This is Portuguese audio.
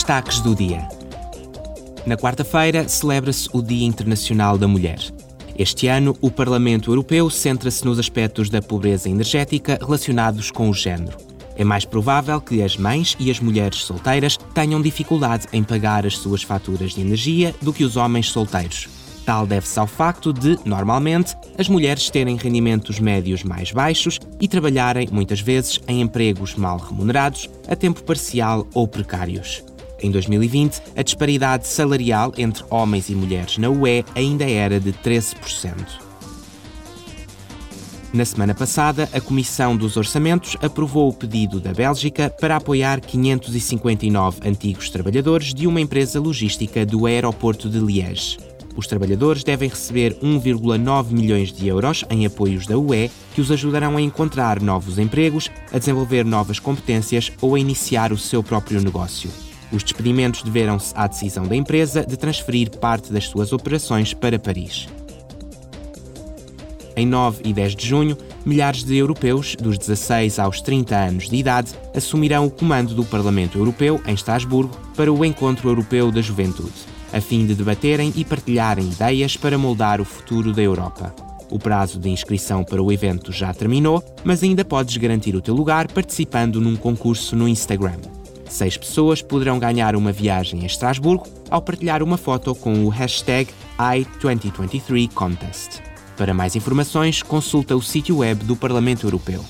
Destaques do dia. Na quarta-feira celebra-se o Dia Internacional da Mulher. Este ano, o Parlamento Europeu centra-se nos aspectos da pobreza energética relacionados com o género. É mais provável que as mães e as mulheres solteiras tenham dificuldade em pagar as suas faturas de energia do que os homens solteiros. Tal deve-se ao facto de, normalmente, as mulheres terem rendimentos médios mais baixos e trabalharem, muitas vezes, em empregos mal remunerados, a tempo parcial ou precários. Em 2020, a disparidade salarial entre homens e mulheres na UE ainda era de 13%. Na semana passada, a Comissão dos Orçamentos aprovou o pedido da Bélgica para apoiar 559 antigos trabalhadores de uma empresa logística do aeroporto de Liège. Os trabalhadores devem receber 1,9 milhões de euros em apoios da UE que os ajudarão a encontrar novos empregos, a desenvolver novas competências ou a iniciar o seu próprio negócio. Os despedimentos deveram-se à decisão da empresa de transferir parte das suas operações para Paris. Em 9 e 10 de junho, milhares de europeus, dos 16 aos 30 anos de idade, assumirão o comando do Parlamento Europeu em Estrasburgo para o Encontro Europeu da Juventude a fim de debaterem e partilharem ideias para moldar o futuro da Europa. O prazo de inscrição para o evento já terminou, mas ainda podes garantir o teu lugar participando num concurso no Instagram. Seis pessoas poderão ganhar uma viagem a Estrasburgo ao partilhar uma foto com o hashtag i2023contest. Para mais informações, consulta o sítio web do Parlamento Europeu.